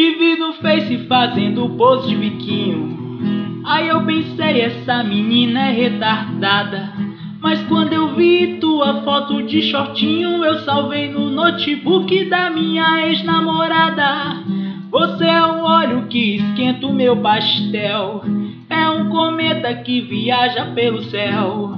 vi no Face fazendo pose de biquinho. Aí eu pensei, essa menina é retardada. Mas quando eu vi tua foto de shortinho, eu salvei no notebook da minha ex-namorada. Você é um óleo que esquenta o meu pastel. É um cometa que viaja pelo céu.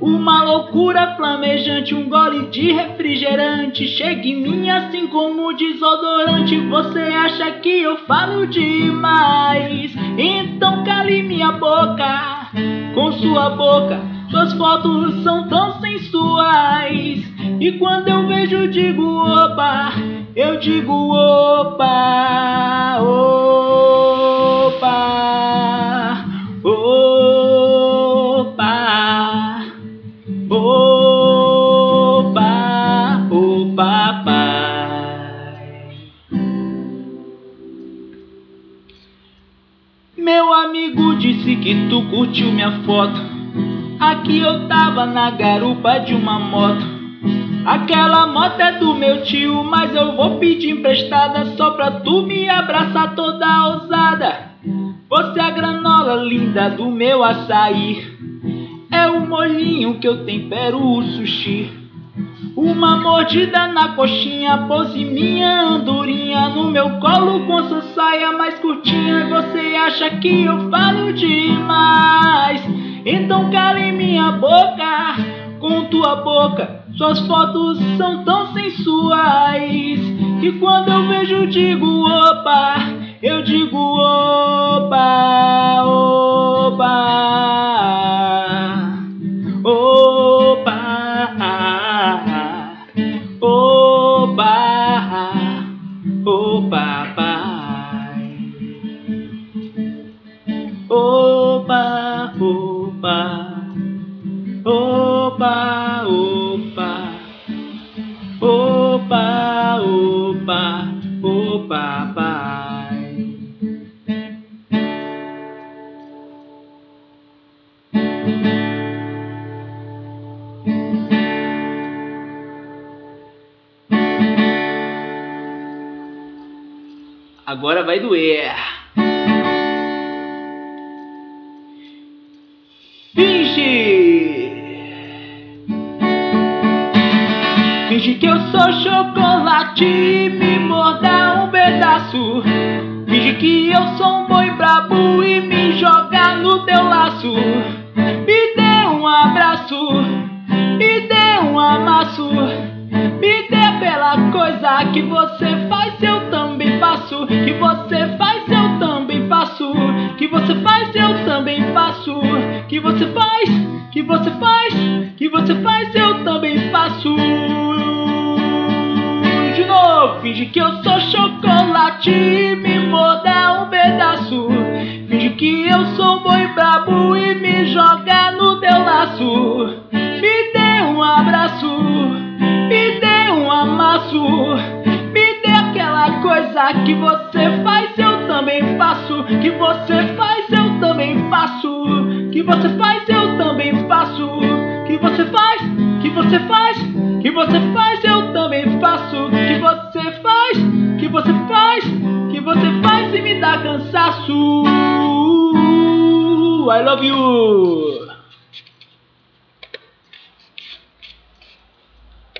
Uma loucura flamejante, um gole de refrigerante. Chega em mim assim como desodorante. Você acha que eu falo demais? Então cale minha boca com sua boca. Suas fotos são tão sensuais. E quando eu vejo, digo opa. Eu digo opa, opa, Meu amigo disse que tu curtiu minha foto. Aqui eu tava na garupa de uma moto. Aquela moto é do meu tio, mas eu vou pedir emprestada só pra tu me abraçar toda ousada. Você é a granola linda do meu açaí. É o molhinho que eu tempero o sushi. Uma mordida na coxinha, pose minha andorinha no meu colo com sua saia mais curtinha. Você acha que eu falo demais? Então cale minha boca com tua boca. Suas fotos são tão sensuais que quando eu vejo digo opa, eu digo opa, opa. Opa, opa, opa, opa, opa, pai. Agora vai doer. Finge que eu sou chocolate e me morda um pedaço. Finge que eu sou um boi brabo e me joga no teu laço. Me dê um abraço, me dê um amasso. Me dê aquela coisa que você faz, eu também faço. Que você faz, eu também faço. Que você faz, eu também faço. Que você faz, finge que eu sou chocolate e me morda um pedaço. Finge que eu sou boi brabo e me joga no teu laço. Me dê um abraço, me dê um amasso. Me dê aquela coisa que você faz, eu também faço. Que você faz, eu também faço. Que você faz, eu também faço. Que você faz, que você faz, que você faz, eu I love you.